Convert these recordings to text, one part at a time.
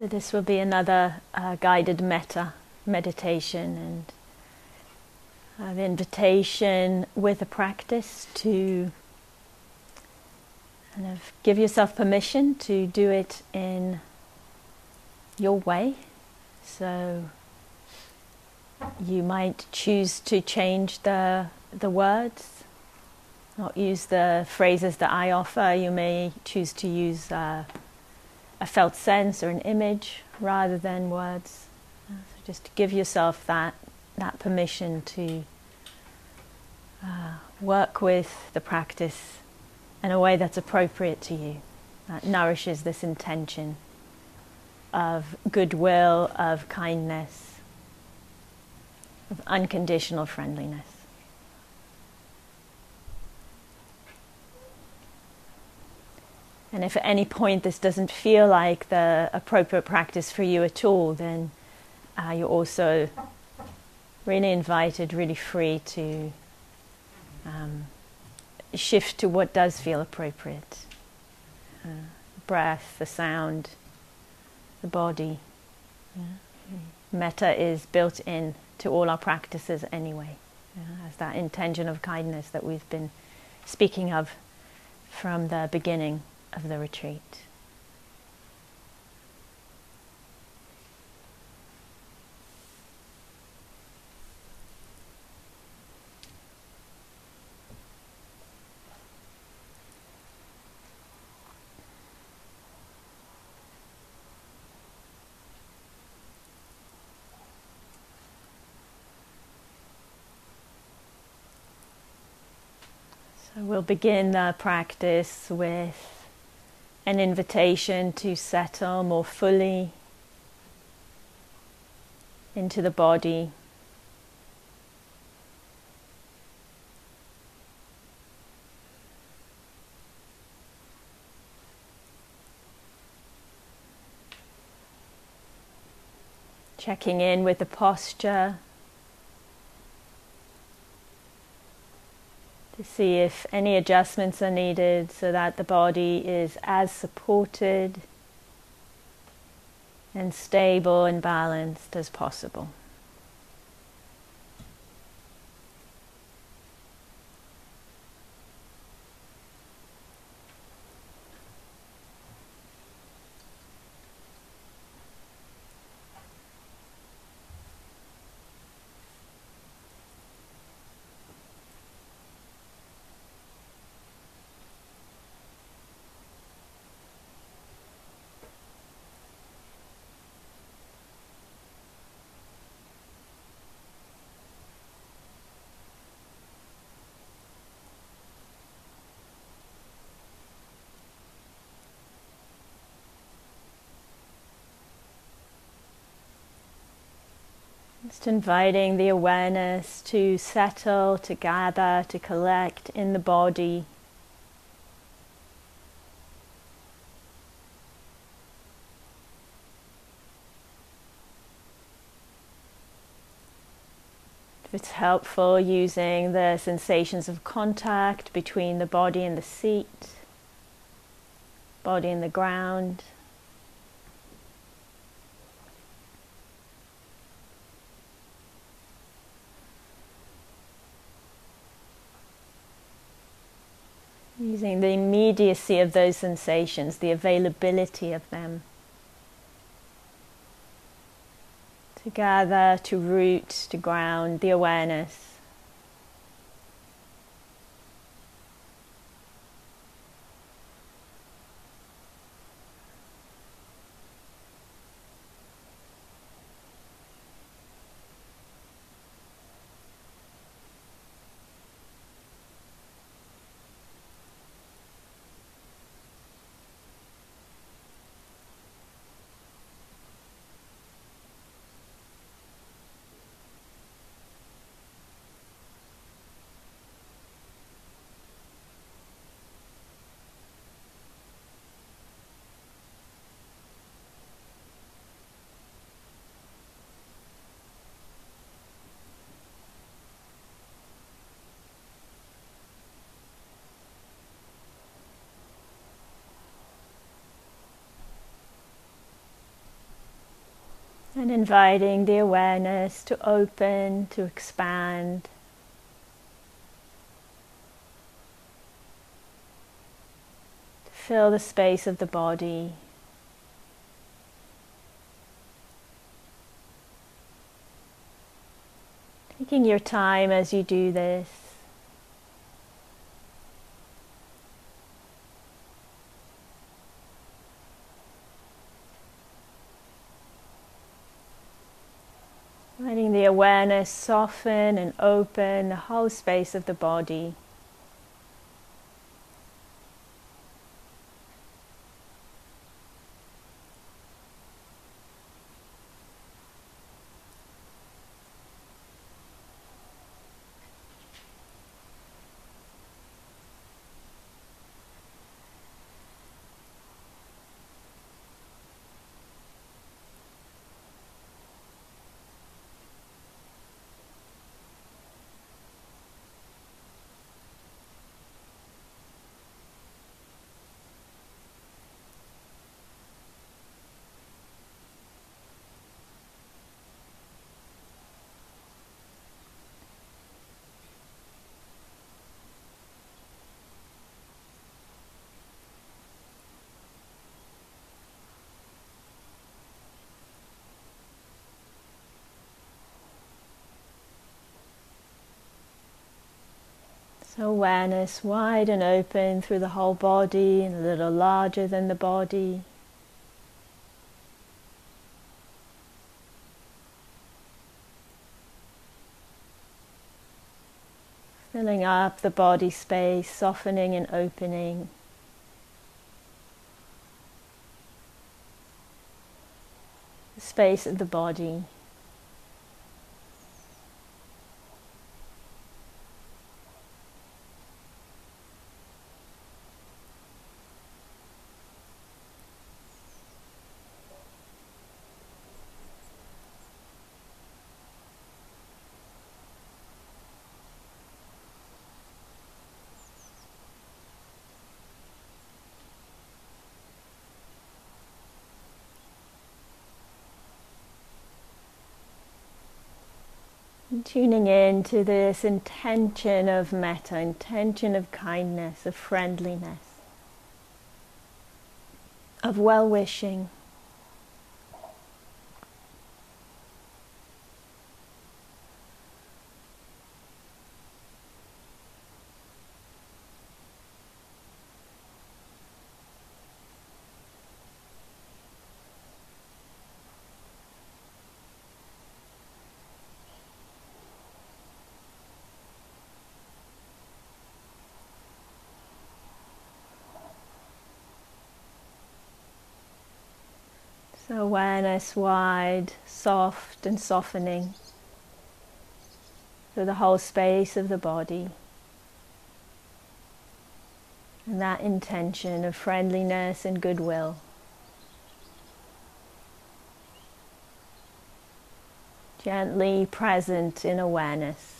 This will be another uh, guided metta meditation and uh, invitation with a practice to kind of give yourself permission to do it in your way. So you might choose to change the the words, not use the phrases that I offer. You may choose to use. Uh, a felt sense or an image rather than words. Uh, so just give yourself that that permission to uh, work with the practice in a way that's appropriate to you, that nourishes this intention of goodwill, of kindness, of unconditional friendliness. And if at any point this doesn't feel like the appropriate practice for you at all, then uh, you're also really invited, really free to um, shift to what does feel appropriate. Uh, breath, the sound, the body. Yeah. Metta is built in to all our practices anyway, yeah, as that intention of kindness that we've been speaking of from the beginning of the retreat. So we'll begin the practice with an invitation to settle more fully into the body. Checking in with the posture. To see if any adjustments are needed so that the body is as supported and stable and balanced as possible. Just inviting the awareness to settle, to gather, to collect in the body. If it's helpful, using the sensations of contact between the body and the seat, body and the ground. Using the immediacy of those sensations, the availability of them. To gather, to root, to ground the awareness. And inviting the awareness to open, to expand. to Fill the space of the body. Taking your time as you do this. Letting the awareness soften and open the whole space of the body. So awareness wide and open through the whole body and a little larger than the body. Filling up the body space, softening and opening. The space of the body. Tuning in to this intention of metta, intention of kindness, of friendliness, of well wishing. So awareness wide, soft and softening through the whole space of the body. And that intention of friendliness and goodwill. Gently present in awareness.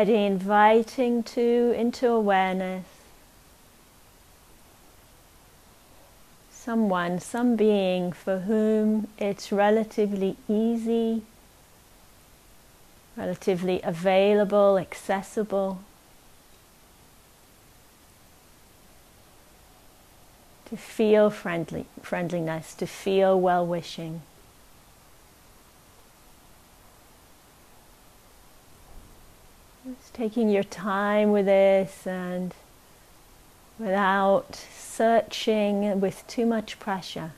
Ready, inviting to into awareness someone, some being for whom it's relatively easy, relatively available, accessible. To feel friendly, friendliness, to feel well wishing. Just taking your time with this and without searching with too much pressure.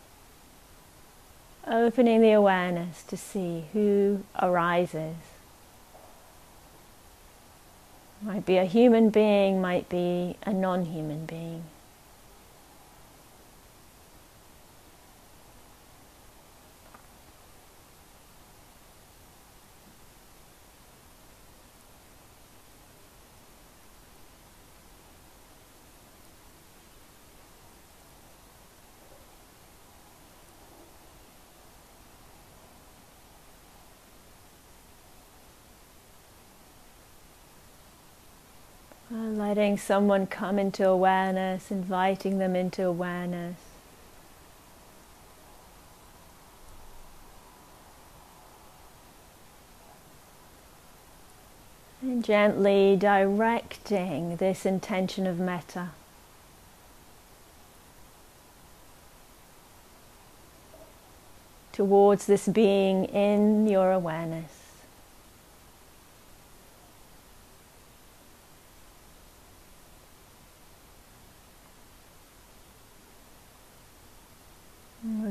Opening the awareness to see who arises. Might be a human being, might be a non human being. Letting someone come into awareness, inviting them into awareness. And gently directing this intention of metta. Towards this being in your awareness.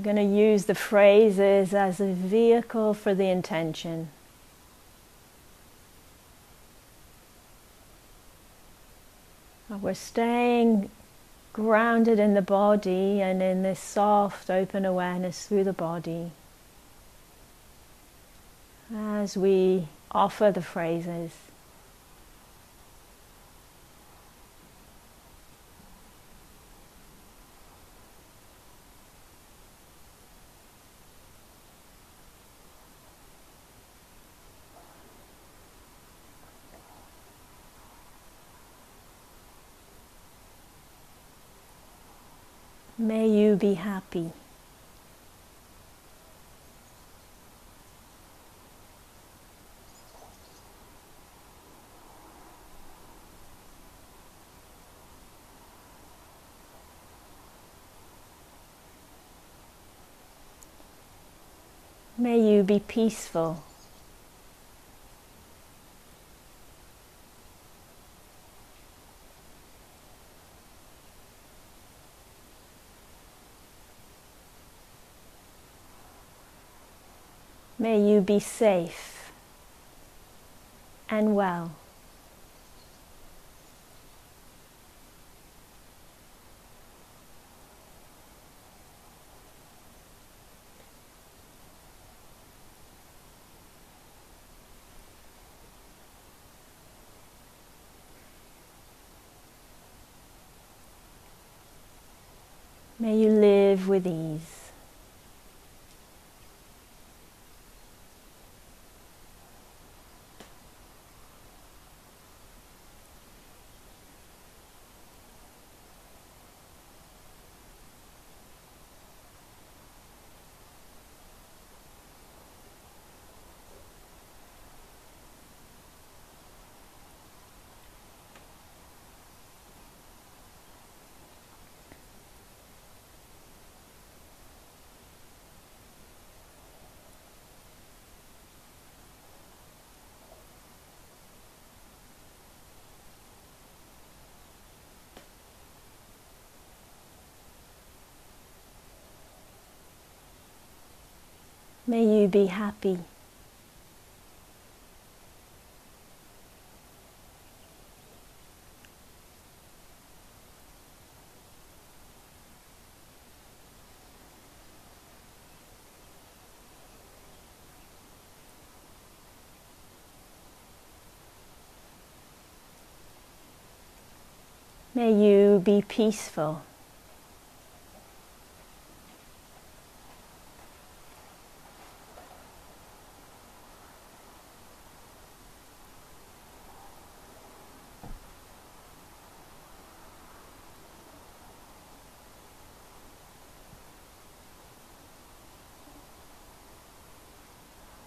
We're going to use the phrases as a vehicle for the intention. We're staying grounded in the body and in this soft, open awareness through the body as we offer the phrases. Be happy. May you be peaceful. May you be safe and well. May you live with ease. May you be happy. May you be peaceful.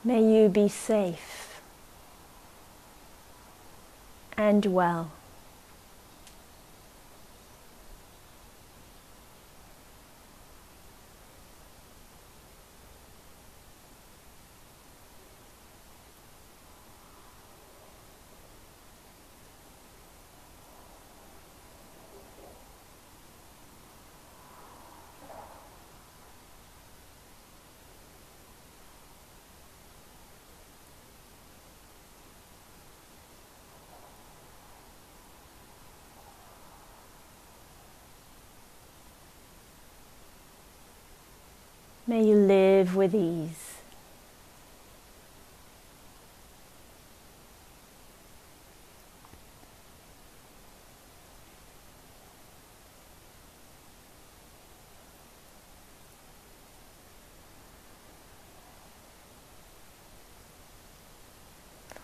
May be safe and well. May you live with ease.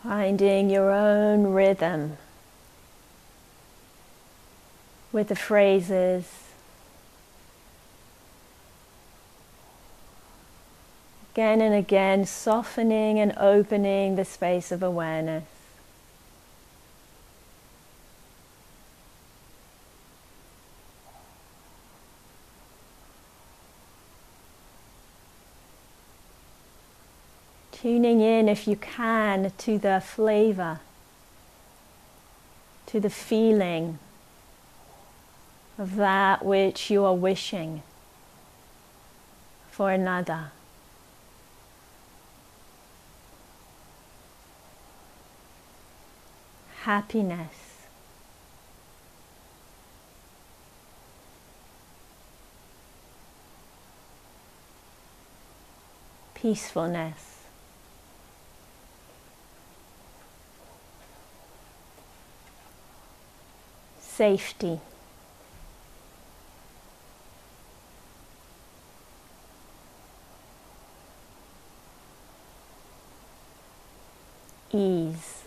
Finding your own rhythm with the phrases. Again and again, softening and opening the space of awareness. Tuning in, if you can, to the flavor, to the feeling of that which you are wishing for another. Happiness. Peacefulness. safety. Ease.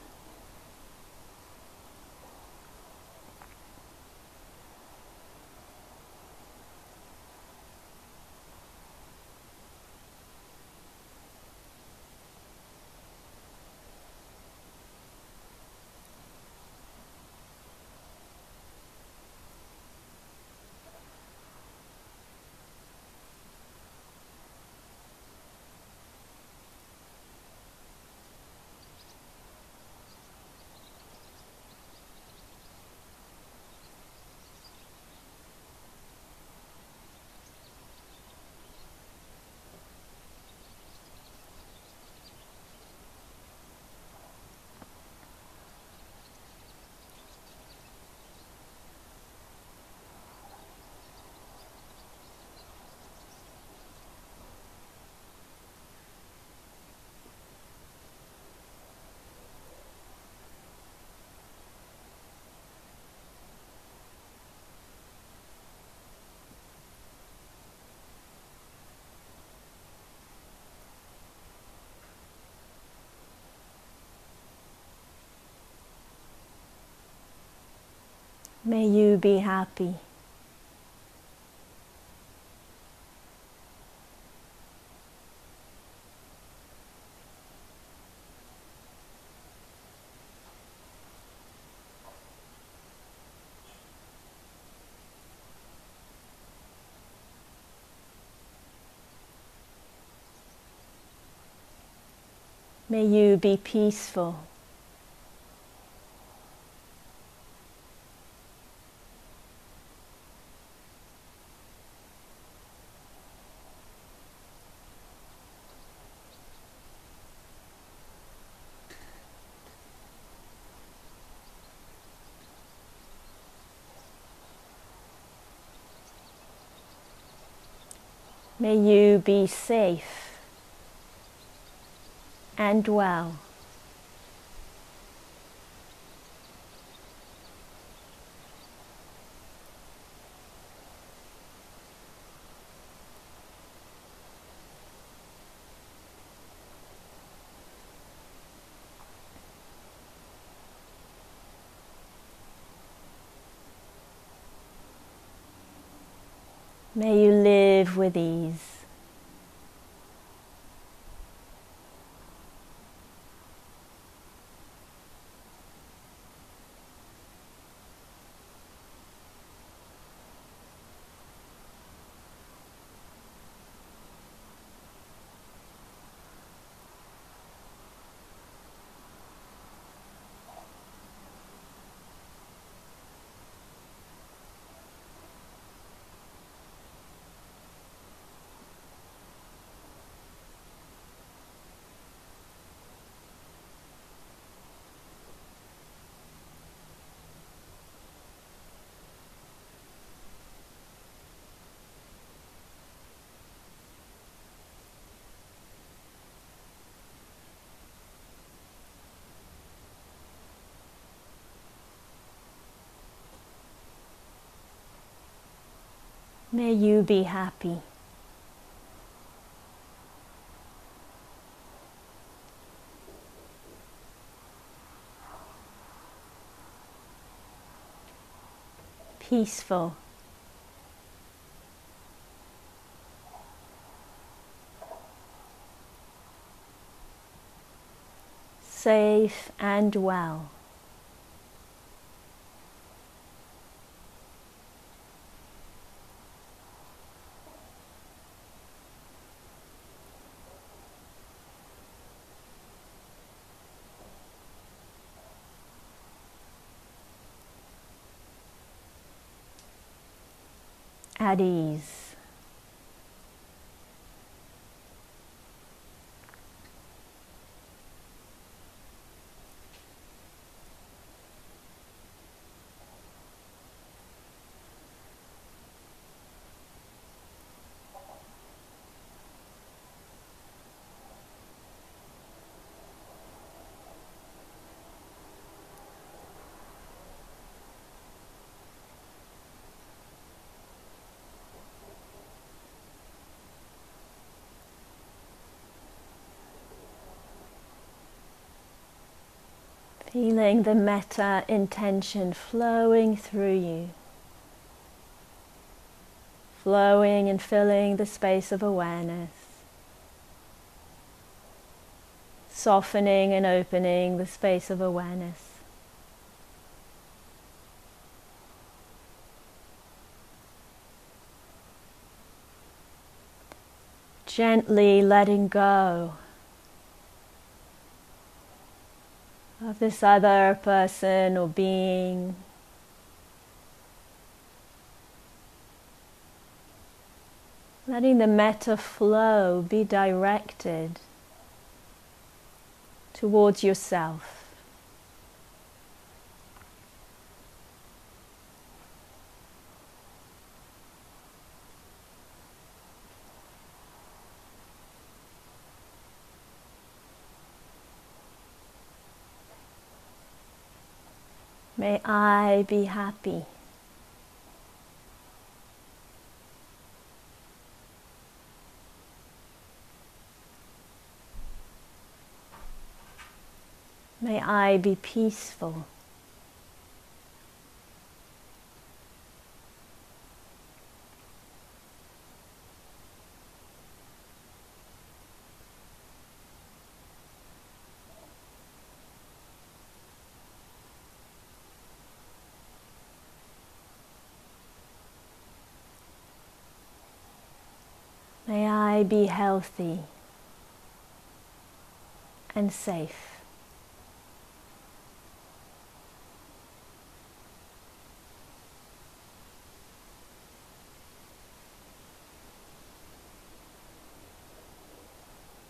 May you be happy. May you be peaceful. May you be safe and well. May you be happy. Peaceful. Safe and well. At ease. Feeling the metta intention flowing through you, flowing and filling the space of awareness, softening and opening the space of awareness. Gently letting go of this other person or being. Letting the metta flow be directed towards yourself. May I be happy. May I be peaceful. May Be healthy and safe.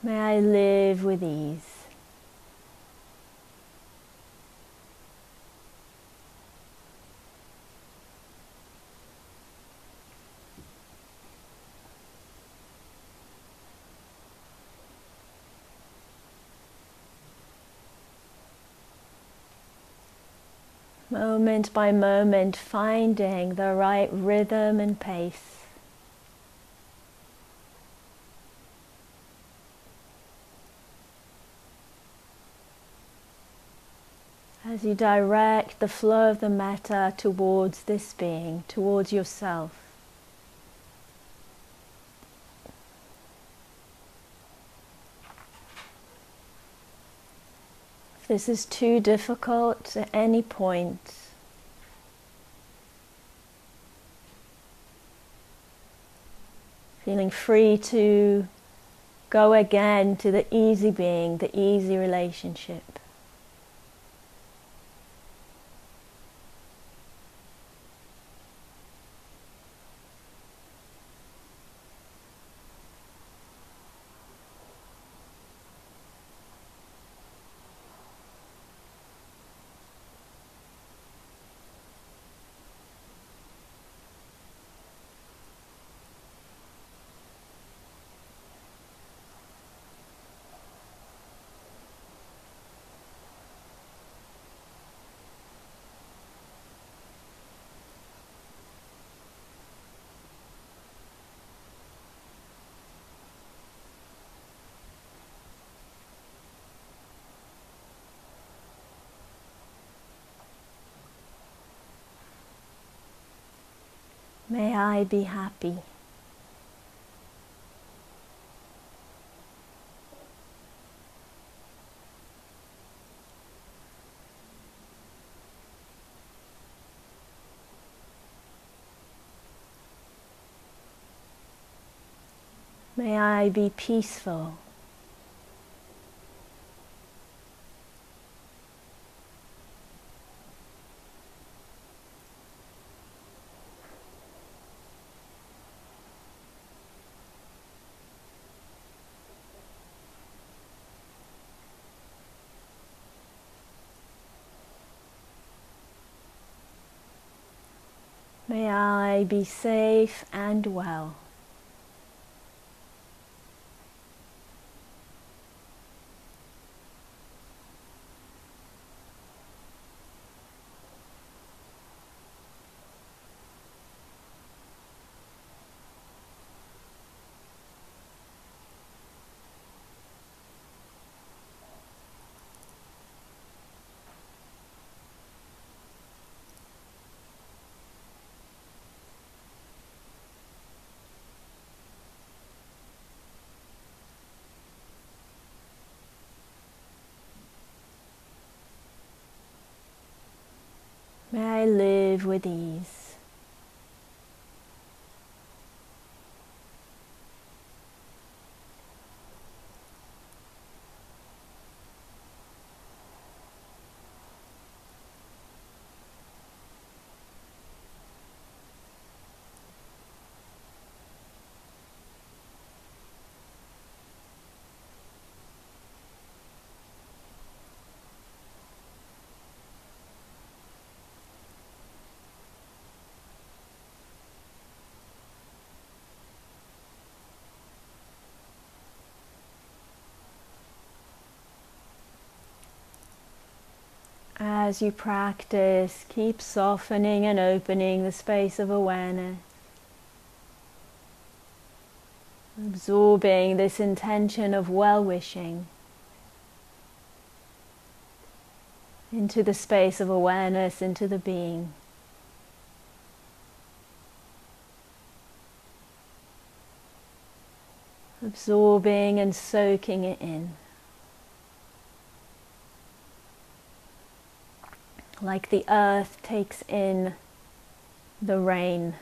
May I live with ease. Moment by moment, finding the right rhythm and pace. As you direct the flow of the metta towards this being, towards yourself. This is too difficult at any point, feeling free to go again to the easy being, the easy relationship. May I be happy. May I be peaceful. May be safe and well. May I live with ease. As you practice, keep softening and opening the space of awareness. Absorbing this intention of well wishing into the space of awareness, into the being. Absorbing and soaking it in. Like the earth takes in the rain.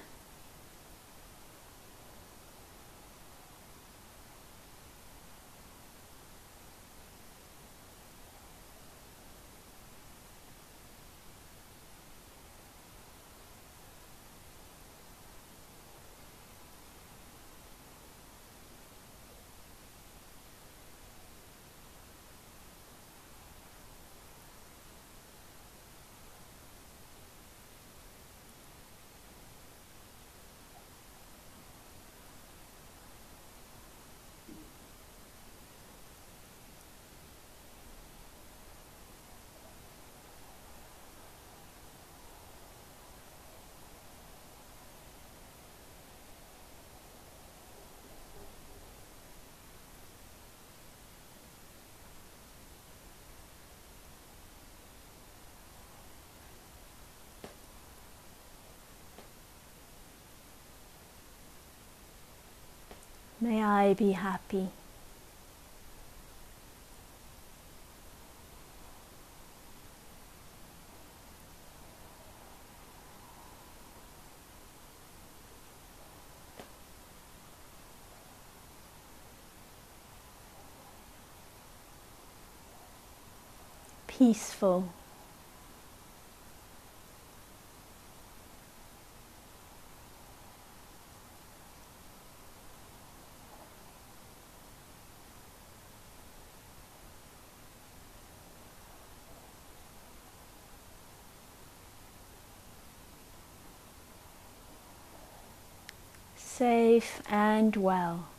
May I be happy. Peaceful. Safe and well.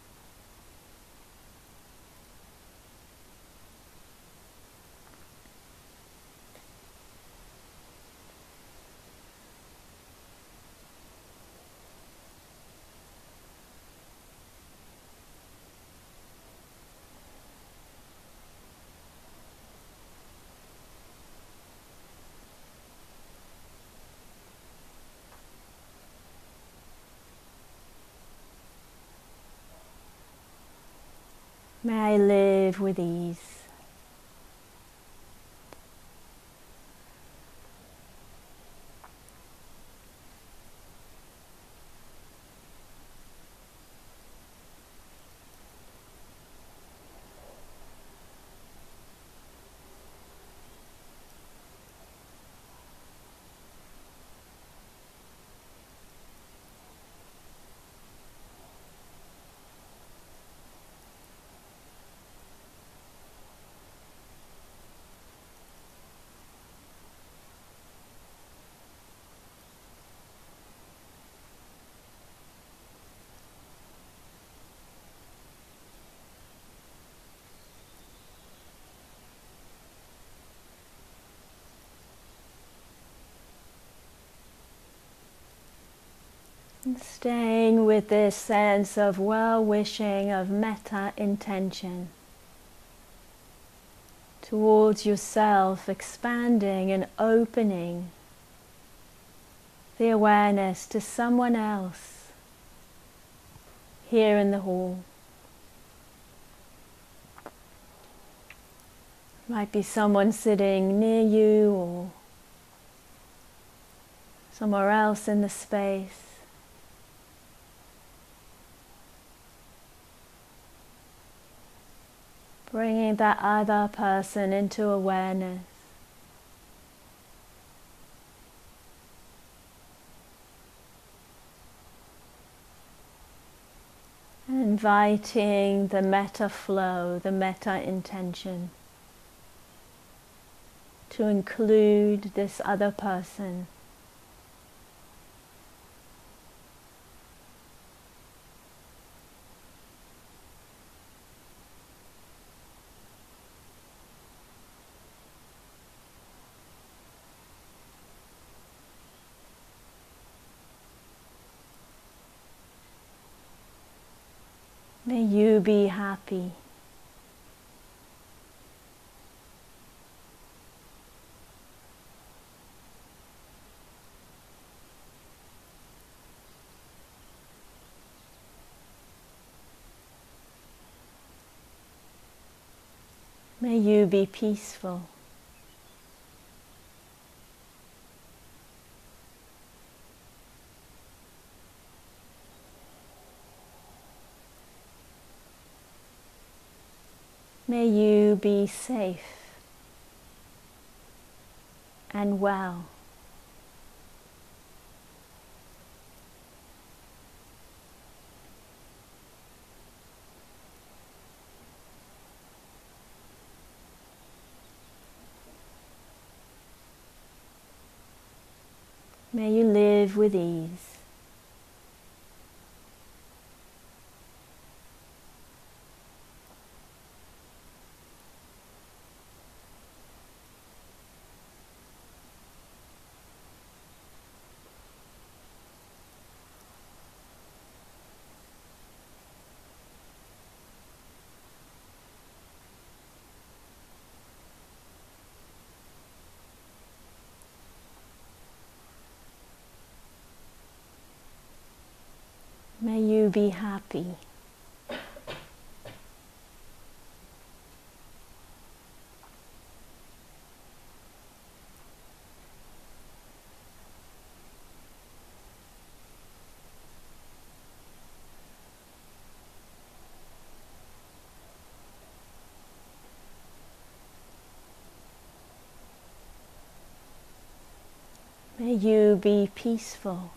May I live with ease. Staying with this sense of well wishing, of metta intention towards yourself, expanding and opening the awareness to someone else here in the hall. Might be someone sitting near you or somewhere else in the space. Bringing that other person into awareness. Inviting the metta flow, the metta intention to include this other person. May you be happy. May you be peaceful. May you be safe and well. May you live with ease. May you be happy. May you be peaceful.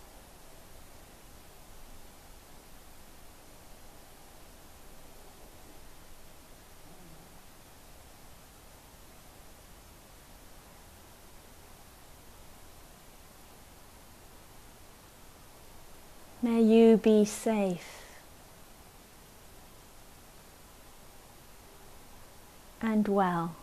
May you be safe and well.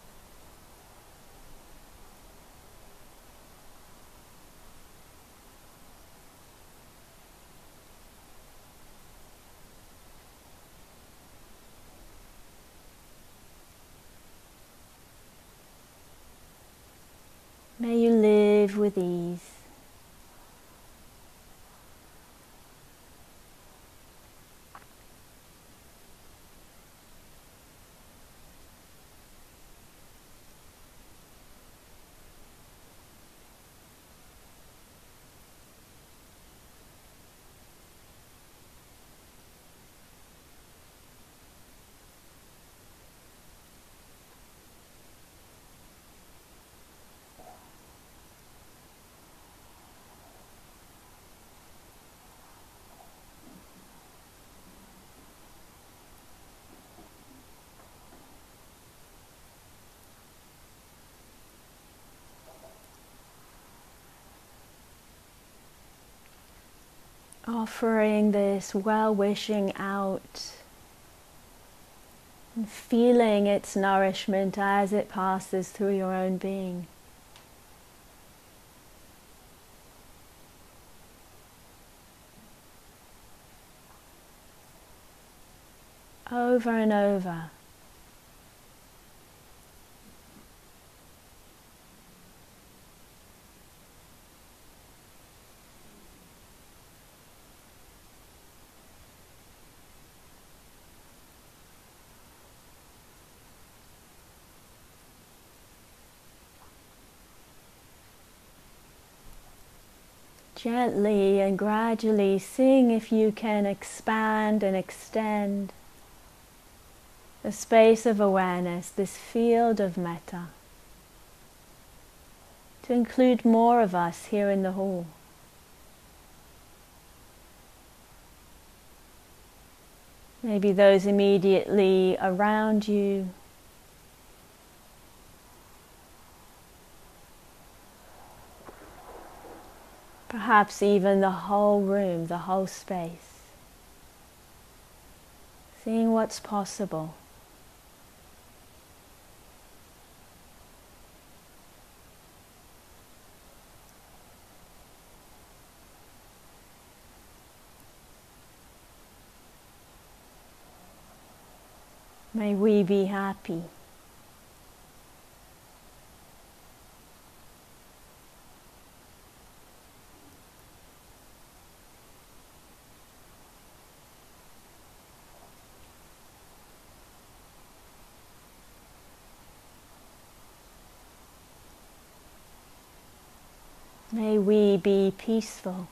May you live with ease. Offering this well wishing out and feeling its nourishment as it passes through your own being. Over and over. Gently and gradually seeing if you can expand and extend the space of awareness, this field of metta, to include more of us here in the hall. Maybe those immediately around you perhaps even the whole room, the whole space. Seeing what's possible. May we be happy. May we be peaceful.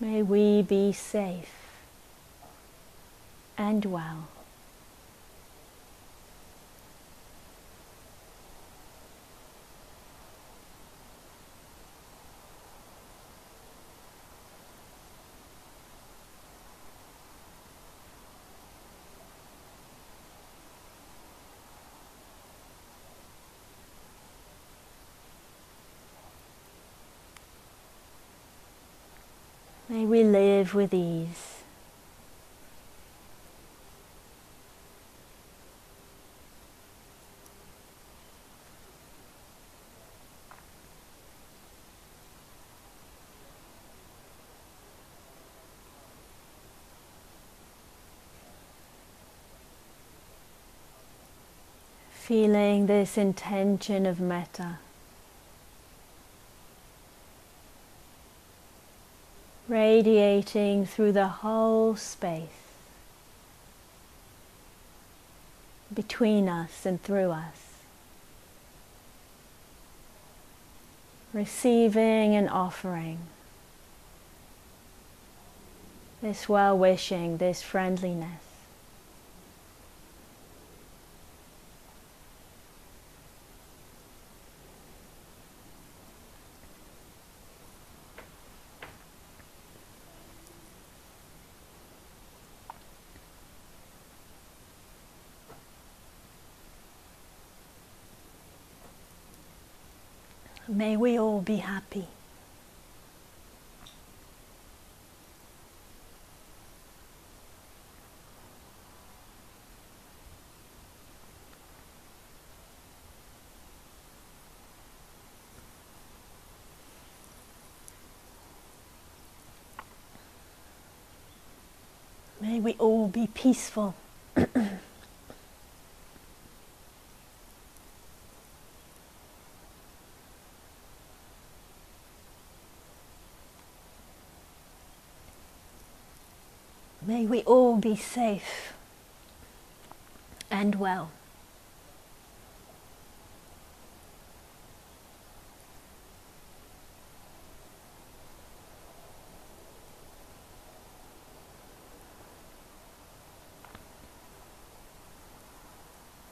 May we be safe and well. May we live with ease. Feeling this intention of metta. Radiating through the whole space between us and through us. Receiving and offering this well wishing, this friendliness. May we all be happy. May we all be peaceful. May we all be safe and well.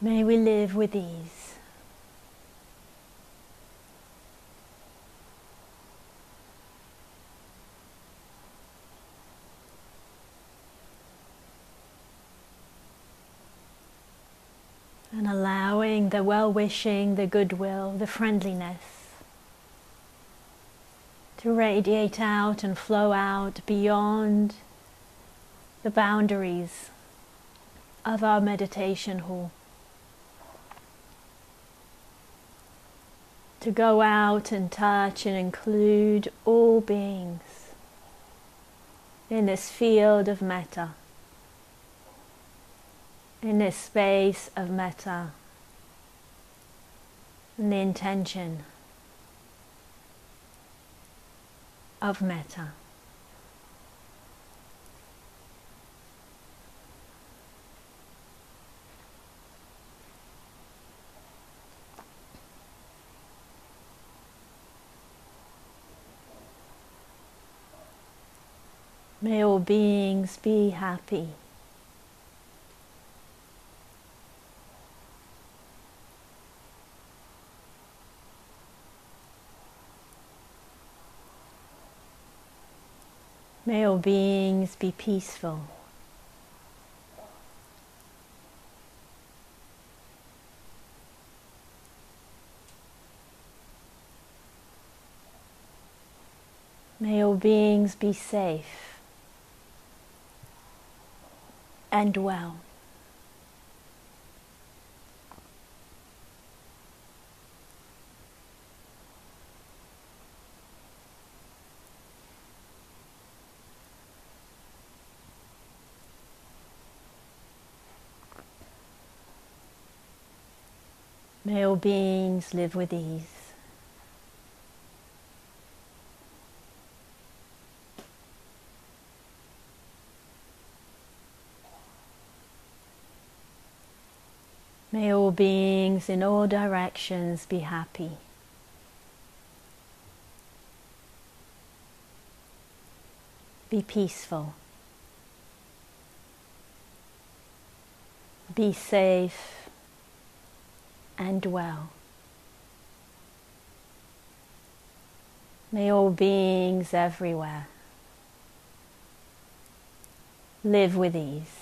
May we live with ease. The well wishing, the goodwill, the friendliness to radiate out and flow out beyond the boundaries of our meditation hall. To go out and touch and include all beings in this field of metta, in this space of metta, and the intention of metta. May all beings be happy. May all beings be peaceful. May all beings be safe and well. May all beings live with ease. May all beings in all directions be happy. Be peaceful. Be safe and well. May all beings everywhere live with ease.